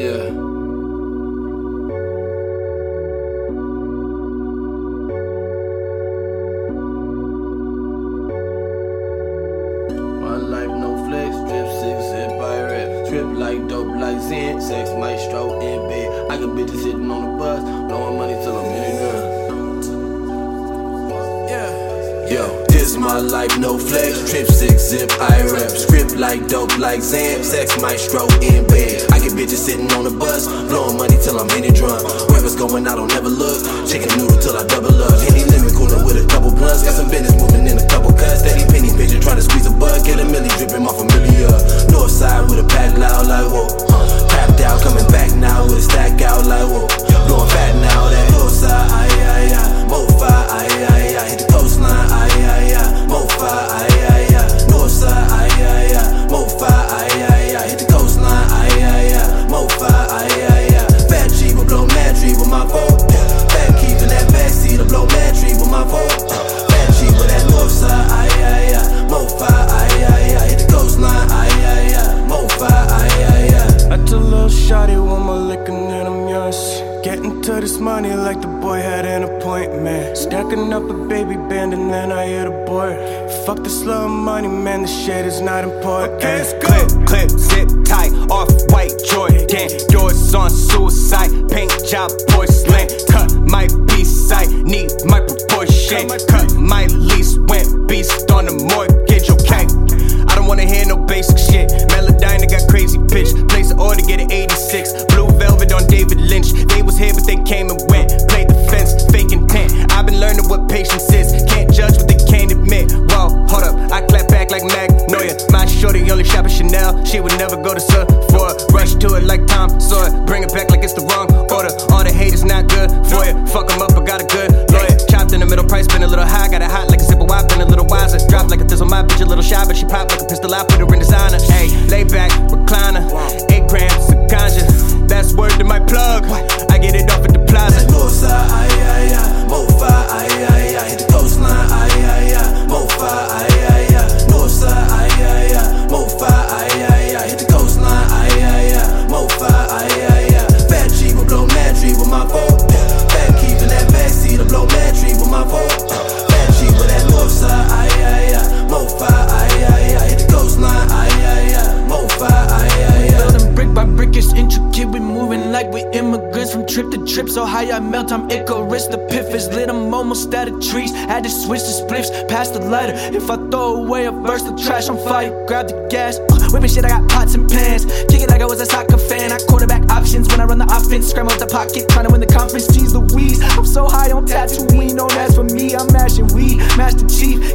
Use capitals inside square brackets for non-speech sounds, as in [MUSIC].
Yeah. My life no flex, drip six zip pirate. Trip like dope like Zen, sex maestro in bed. I got bitches sitting on the bus, blowing money till I'm in it. Yeah. Yo, this my life, no flex. Trip six zip, I rap. Script like dope like Zan, sex maestro in bed. I get bitches sitting on the bus, blowing money till I'm in it drunk. Whoever's going I don't never look. Chicken noodle till I double up. Money like the boy had an appointment. Stacking up a baby band and then I hit a board. Fuck this slow money, man, the shit is not important. Okay, let's go. Clip, clip, zip tight, off Got it hot like a zipper, wide, been a little wiser. Drop like a thistle, my bitch a little shy, but she pop like a pistol. I put her in designer. Hey, lay back, recliner. Eight grams from trip to trip. So high I melt, I'm Icarus. The piff is lit, I'm almost out of trees. Had to switch the spliffs, past the lighter. If I throw away a verse, the trash on fire. Grab the gas, [SNIFFS] whipping shit. I got pots and pans. Kick it like I was a soccer fan. I quarterback options when I run the offense. Scramble the pocket, trying to win the conference. Jeez Louise, I'm so high on Tatooine. Don't ask for me, I'm mashing weed. Master Chief,